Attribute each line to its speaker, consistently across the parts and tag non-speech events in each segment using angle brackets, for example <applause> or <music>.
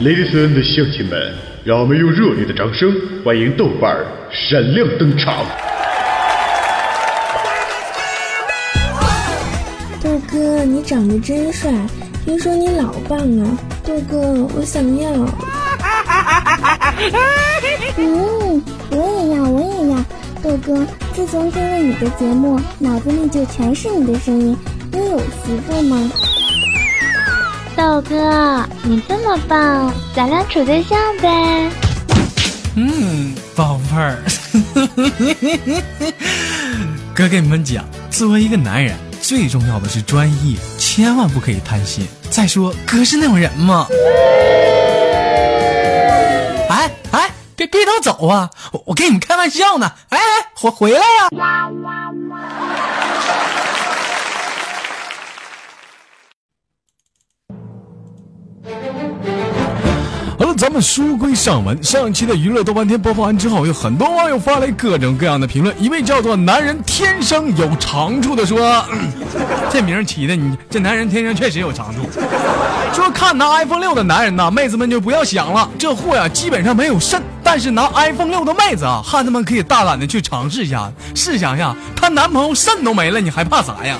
Speaker 1: Ladies and gentlemen，让我们用热烈的掌声欢迎豆瓣儿闪亮登场。
Speaker 2: 豆哥，你长得真帅，听说你老棒啊！豆哥，我想要。
Speaker 3: 嗯，我也要，我也要。豆哥，自从听了你的节目，脑子里就全是你的声音。你有媳妇吗？
Speaker 4: 豆哥，你这么棒，咱俩处对象呗？
Speaker 5: 嗯，宝贝儿，<laughs> 哥跟你们讲，作为一个男人，最重要的是专一，千万不可以贪心。再说，哥是那种人吗？哎 <laughs> 哎，别别都走啊！我我跟你们开玩笑呢。哎哎，回回来呀！好了，咱们书归上文。上期的娱乐豆瓣天播放完之后，有很多网友发来各种各样的评论。一位叫做“男人天生有长处”的说：“ <laughs> 这名起的，你这男人天生确实有长处。”说看拿 iPhone 六的男人呐，妹子们就不要想了，这货呀基本上没有肾，但是拿 iPhone 六的妹子啊，汉子们可以大胆的去尝试一下。试想一下，她男朋友肾都没了，你还怕啥呀？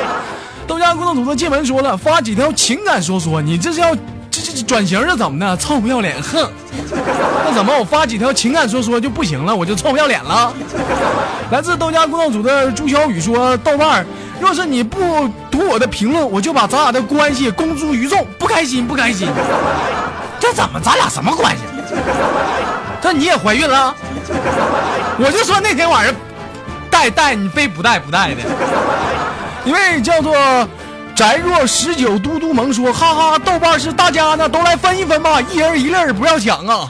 Speaker 5: <laughs> 豆浆工作组的进门说了，发几条情感说说，你这是要？转型是怎么的？臭不要脸，哼！<laughs> 那怎么我发几条情感说说就不行了？我就臭不要脸了？来自豆家公道组的朱小雨说：“豆瓣儿，若是你不读我的评论，我就把咱俩的关系公诸于众，不开心，不开心。”这怎么？咱俩什么关系？这你也怀孕了？我就说那天晚上带带你非不带不带的，一位叫做。翟若十九嘟嘟萌说：“哈哈，豆瓣是大家呢，都来分一分吧，一人一粒不要抢啊！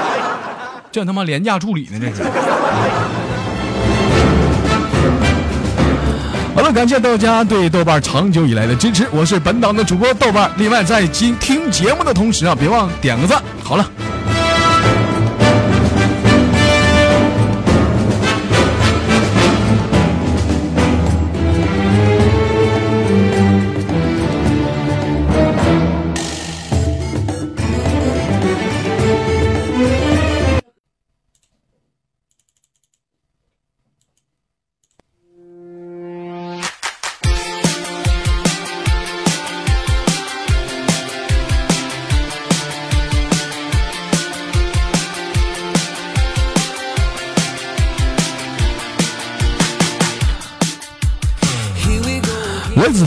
Speaker 5: <laughs> 这他妈廉价处理呢，这是。<laughs> ”好了，感谢大家对豆瓣长久以来的支持，我是本档的主播豆瓣。另外，在听听节目的同时啊，别忘点个赞。好了。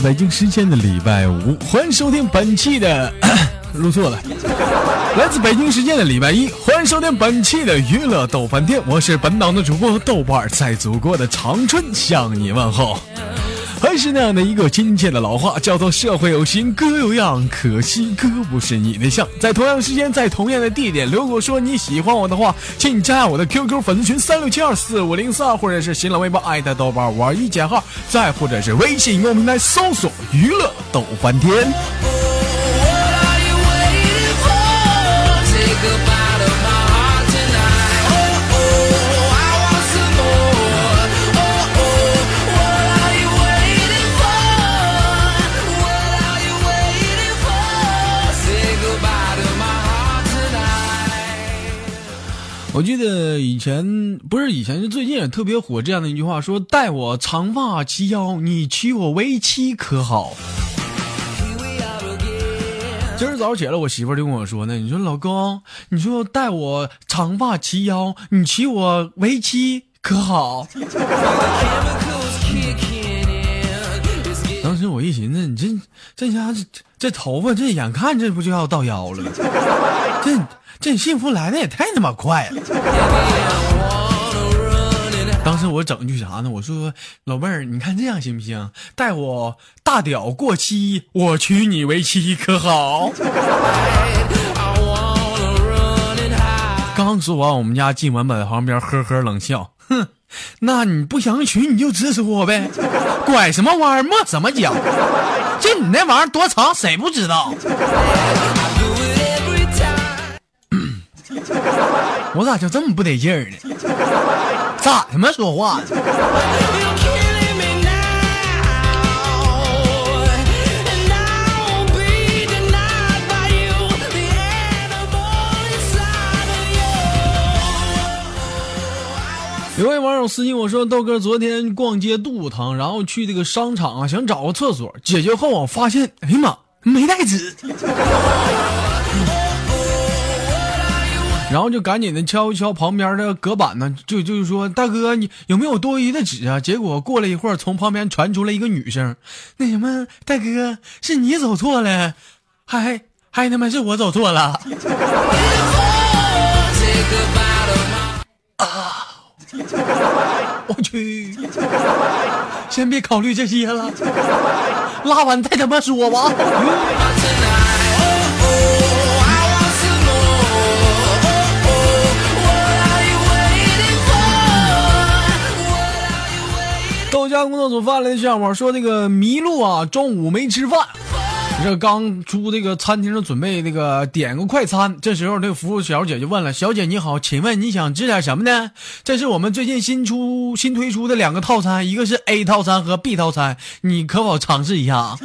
Speaker 5: 北京时间的礼拜五，欢迎收听本期的录错了。来自北京时间的礼拜一，欢迎收听本期的 <coughs> 娱乐豆饭店，我是本档的主播豆瓣，在祖国的长春向你问候。还是那样的一个亲切的老话，叫做“社会有形，哥有样”。可惜哥不是你的像。在同样时间，在同样的地点，如果说你喜欢我的话，请你加下我的 QQ 粉丝群三六七二四五零四二，或者是新浪微博艾特豆瓣五二一减号，再或者是微信公众平台搜索“娱乐豆翻天”。我记得以前不是以前，就最近也特别火这样的一句话，说待我长发及腰，你娶我为妻可好？今儿早上起来，我媳妇就跟我说呢，你说老公，你说待我长发及腰，你娶我为妻可好？当时我一寻思，你这这家这这头发，这眼看这不就要到腰了？这。这幸福来的也太他妈快了！当时我整句啥呢？我说老妹儿，你看这样行不行？待我大屌过期，我娶你为妻，可好？刚说完，我们家静文在旁边呵呵冷笑，哼，那你不想娶你就直说呗，拐什么弯抹什么角？就你那玩意儿多长，谁不知道？<laughs> 我咋就这么不得劲儿呢？咋他妈说话呢？有位网友私信我说豆哥昨天逛街肚子疼然后去这个商场啊想找个厕所解决后我发现哎呀妈没带纸。然后就赶紧的敲一敲旁边的隔板呢，就就是说大哥，你有没有多余的纸啊？结果过了一会儿，从旁边传出来一个女声：“那什么，大哥，是你走错了，还还他妈是我走错了。<laughs> ”啊！我去，先别考虑这些了，拉完再他妈说吧。家工作组发来的笑话说，那个麋鹿啊，中午没吃饭，这刚出这个餐厅准备那个点个快餐。这时候，那个服务小姐就问了：“小姐你好，请问你想吃点什么呢？这是我们最近新出新推出的两个套餐，一个是 A 套餐和 B 套餐，你可否尝试一下？”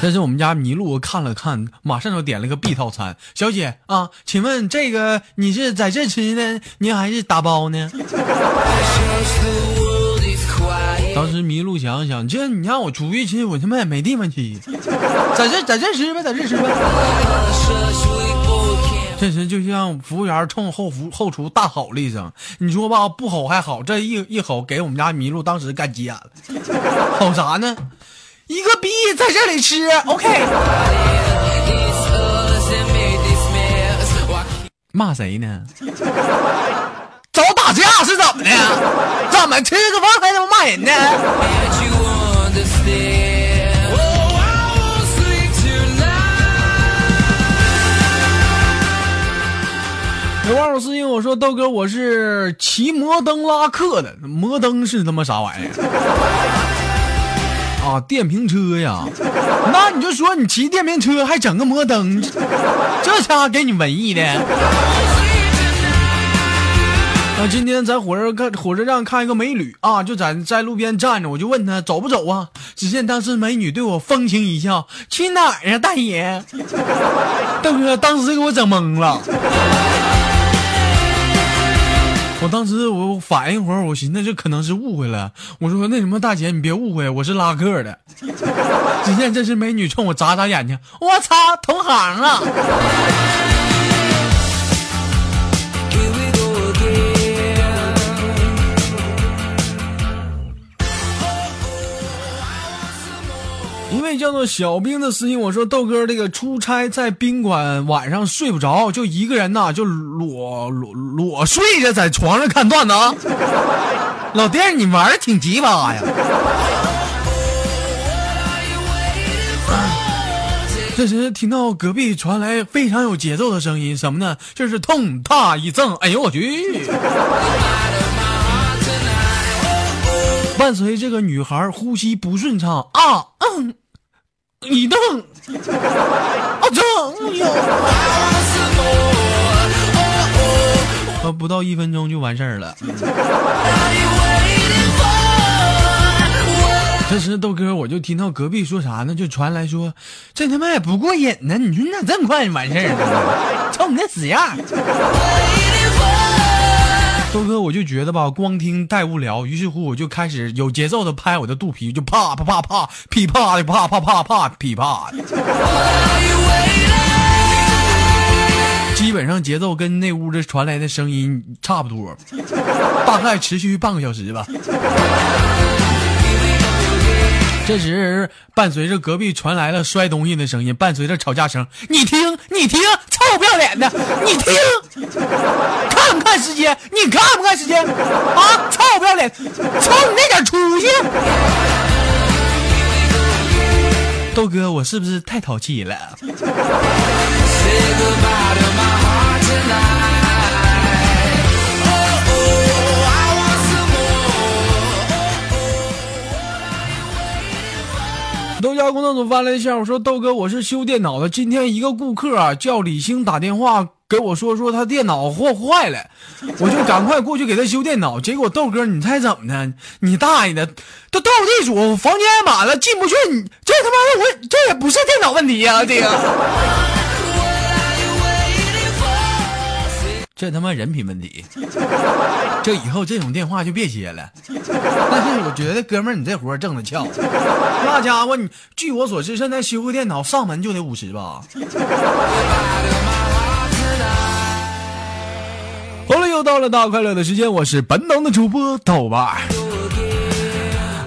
Speaker 5: 这是我们家麋鹿看了看，马上就点了个 B 套餐。小姐啊，请问这个你是在这吃呢，您还是打包呢？当时麋鹿想想，这你让我出去吃，我他妈也没地方吃，在这在这吃呗，在这吃呗。这时就像服务员冲后服后厨大吼了一声：“你说吧，不吼还好，这一一吼给我们家麋鹿当时干急眼了，吼啥呢？”一个逼在这里吃，OK。骂谁呢？找打架是怎么的？怎么吃个饭还他妈骂人呢？有网友私信我说：“豆哥，我是骑摩登拉客的，摩登是他妈啥玩意儿？”啊，电瓶车呀，<laughs> 那你就说你骑电瓶车还整个摩登，这家给你文艺的。啊，今天在火车看火车站看一个美女啊，就在在路边站着，我就问她走不走啊？只见当时美女对我风情一笑，去哪儿啊，大爷？大哥，当时给我整懵了。我当时我反应会儿，我寻思这可能是误会了。我说那什么大姐，你别误会，我是拉客的。<laughs> 只见这时美女冲我眨眨眼睛，我操，同行啊！一位叫做小兵的私信我说：“豆哥，这个出差在宾馆晚上睡不着，就一个人呐，就裸裸裸睡着在床上看段子啊。<laughs> 老弟，你玩的挺鸡巴呀！” <clears throat> 这时听到隔壁传来非常有节奏的声音，什么呢？就是痛踏一赠。哎呦我去！<laughs> 伴随这个女孩呼吸不顺畅啊，嗯，一动，啊整呀，啊不到一分钟就完事儿了。这时豆哥我就听到隔壁说啥呢？就传来说，这他妈也不过瘾呢！你说你咋这么快就完事儿了？瞅你那死样！周哥，我就觉得吧，光听太无聊，于是乎我就开始有节奏的拍我的肚皮，就啪啪啪啪，噼啪的啪啪啪啪噼啪的，基本上节奏跟那屋子传来的声音差不多，大概持续半个小时吧。这时，伴随着隔壁传来了摔东西的声音，伴随着吵架声。你听，你听，臭不要脸的，你听，看不看时间？你看不看时间？啊，臭不要脸，瞅你那点出息！豆哥，我是不是太淘气了？豆家工作组发来一下，我说豆哥，我是修电脑的。今天一个顾客叫李星打电话给我说，说他电脑坏坏了，<laughs> 我就赶快过去给他修电脑。结果豆哥，你猜怎么的？你大爷的，这斗地主房间满了进不去，你这他妈的我这也不是电脑问题呀，这个。这他妈人品问题，<laughs> 这以后这种电话就别接了。但是我觉得哥们儿，你这活挣的翘，那家伙你，据我所知，现在修个电脑上门就得五十吧。好了，又到了大快乐的时间，我是本能的主播豆瓣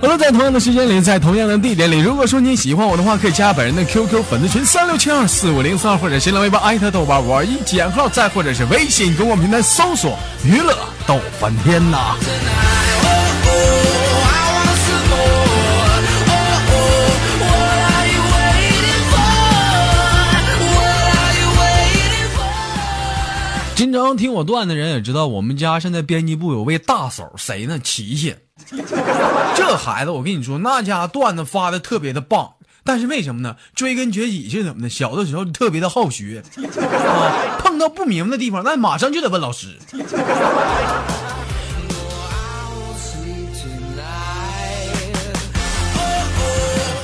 Speaker 5: 好了，在同样的时间里，在同样的地点里，如果说你喜欢我的话，可以加本人的 QQ 粉丝群三六七二四五零三二，或者新浪微博艾特豆瓣五二一减号，再或者是微信公众平台搜索娱乐逗翻天呐。经常听我段的人也知道，我们家现在编辑部有位大嫂，谁呢？琪琪。<laughs> 这孩子，我跟你说，那家段子发的特别的棒，但是为什么呢？追根究底是怎么的？小的时候特别的好学啊，碰到不明白的地方，那马上就得问老师。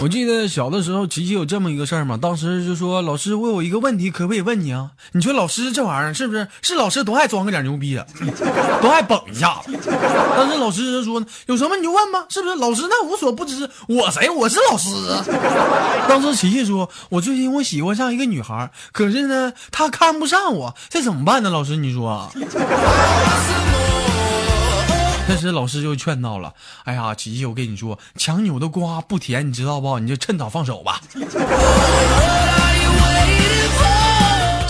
Speaker 5: 我记得小的时候，琪琪有这么一个事儿嘛。当时就说：“老师，我有一个问题，可不可以问你啊？”你说老师这玩意儿是不是？是老师都爱装个点牛逼啊，<laughs> 都爱绷一下子。当时老师就说：“有什么你就问吧，是不是？”老师那无所不知，我谁？我是老师。<laughs> 当时琪琪说：“我最近我喜欢上一个女孩，可是呢，她看不上我，这怎么办呢？”老师，你说。那时老师就劝到了：“哎呀，琪琪，我跟你说，强扭的瓜不甜，你知道不？你就趁早放手吧。”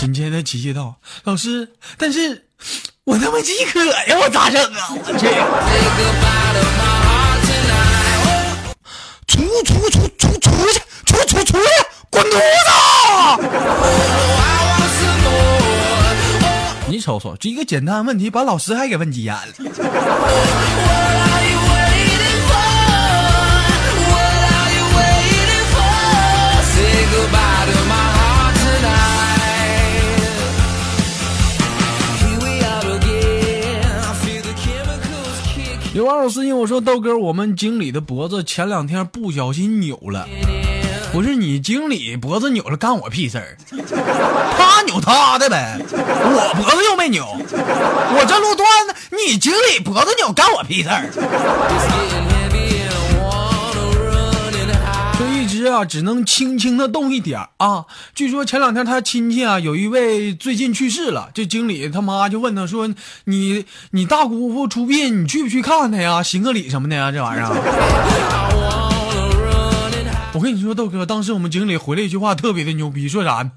Speaker 5: 紧接着，琪琪道：“老师，但是我他妈饥渴呀，我咋整啊？我去！出出出出出去，出出出去，滚犊你瞅瞅，这一个简单问题，把老师还给问急眼了。有网友私信我说：“豆哥，我们经理的脖子前两天不小心扭了。”不是你经理脖子扭了，干我屁事儿？他扭他的呗，我脖子又没扭，我这录段子，你经理脖子扭，干我屁事儿？就一直啊，只能轻轻的动一点啊。据说前两天他亲戚啊，有一位最近去世了，这经理他妈就问他说：“你你大姑父出殡，你去不去看他呀？行个礼什么的呀？这玩意儿。”我跟你说，豆哥，当时我们经理回了一句话，特别的牛逼，说啥？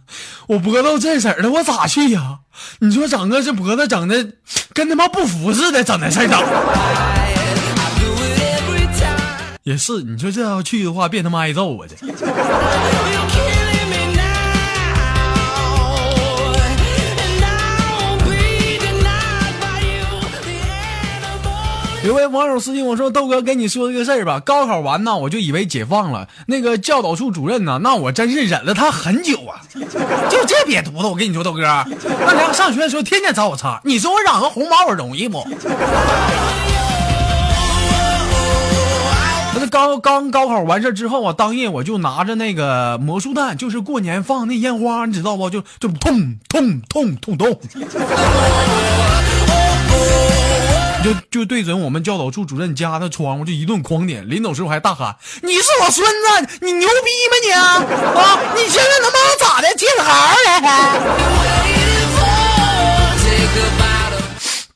Speaker 5: 我脖子这色儿的，我咋去呀？你说整个这脖子整的跟他妈不服似的，整的事儿整。也是，你说这要去的话，别他妈挨揍啊！这。有位网友私信我说：“豆哥，跟你说一个事儿吧。高考完呢，我就以为解放了。那个教导处主任呢，那我真是忍了他很久啊。就这瘪犊子，我跟你说，豆哥，那家伙上学的时候天天找我茬。你说我染个红毛我容易不？那刚刚高考完事之后啊，当夜我就拿着那个魔术弹，就是过年放那烟花，你知道不？就就痛痛痛痛痛。”就就对准我们教导处主任家的窗户就一顿狂点，临走时候还大喊：“你是我孙子，你牛逼吗你啊？你现在他妈咋的？接孩了？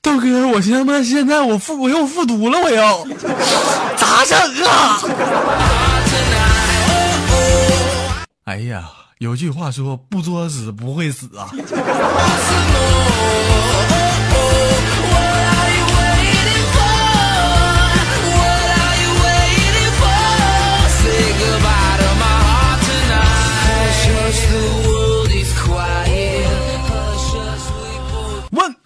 Speaker 5: 豆哥，我他妈现在我复我又复读了，我又咋整啊？哎呀，有句话说，不作死不会死啊。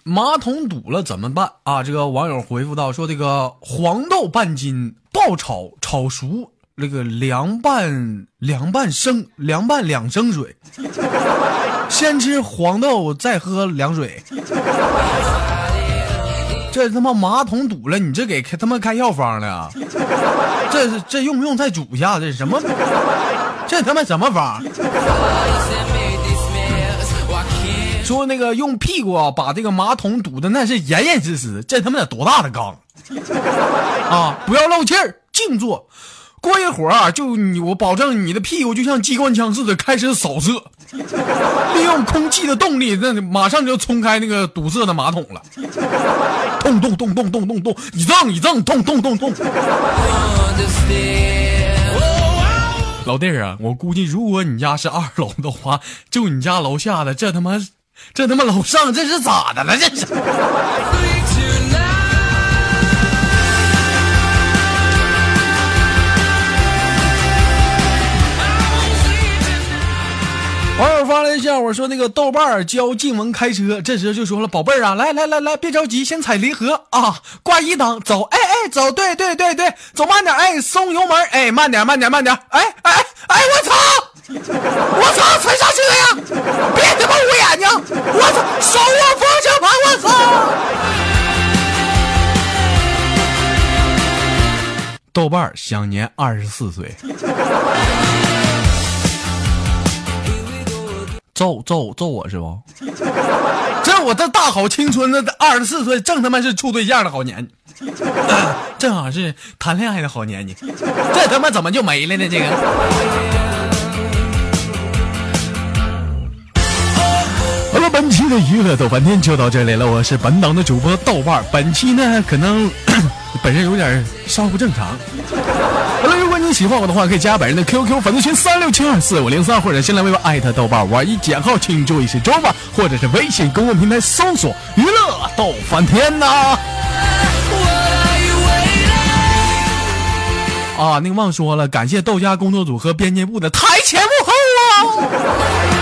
Speaker 5: 马桶堵了怎么办啊？这个网友回复到说：“这个黄豆半斤，爆炒炒熟，那个凉拌凉拌生凉拌两升水，<laughs> 先吃黄豆再喝凉水。<laughs> 这他妈马桶堵了，你这给开他妈开药方了？<laughs> 这这用不用再煮一下？这什么？这他妈什么方？”说那个用屁股啊把这个马桶堵的那是严严实实，这他妈得多大的缸啊！不要漏气儿，静坐。过一会儿啊，就你我保证你的屁股就像机关枪似的开始扫射，利用空气的动力，那马上就冲开那个堵塞的马桶了。咚咚咚咚咚咚咚，一阵一阵，咚咚咚咚。老弟儿啊，我估计如果你家是二楼的话，就你家楼下的，这他妈，这他妈楼上这是咋的了？这是。网友发来一下，我说那个豆瓣教静雯开车，这时候就说了，宝贝儿啊，来来来来，别着急，先踩离合啊，挂一档，走，哎哎，走，对对对对，走慢点，哎，松油门，哎，慢点慢点慢点，哎哎哎，我操，我操，踩刹车呀，别他妈捂眼睛，我操，手握方向盘，我操。豆瓣儿享年二十四岁。揍揍揍我是不？<laughs> 这我这大好青春的二十四岁，正他妈是处对象的好年，<clears throat> 正好是谈恋爱的好年纪，这他妈怎么就没了呢？这个。娱乐逗翻天就到这里了，我是本档的主播豆瓣本期呢可能 <coughs> 本身有点稍不正常。好了，如果你喜欢我的话，可以加本人的 QQ 粉丝群三六七二四五零三，或者新浪微博艾特豆瓣玩一减号，请注意是周吧，或者是微信公众平台搜索娱乐逗翻天呐。啊，那个忘说了，感谢豆家工作组和编辑部的台前幕后啊。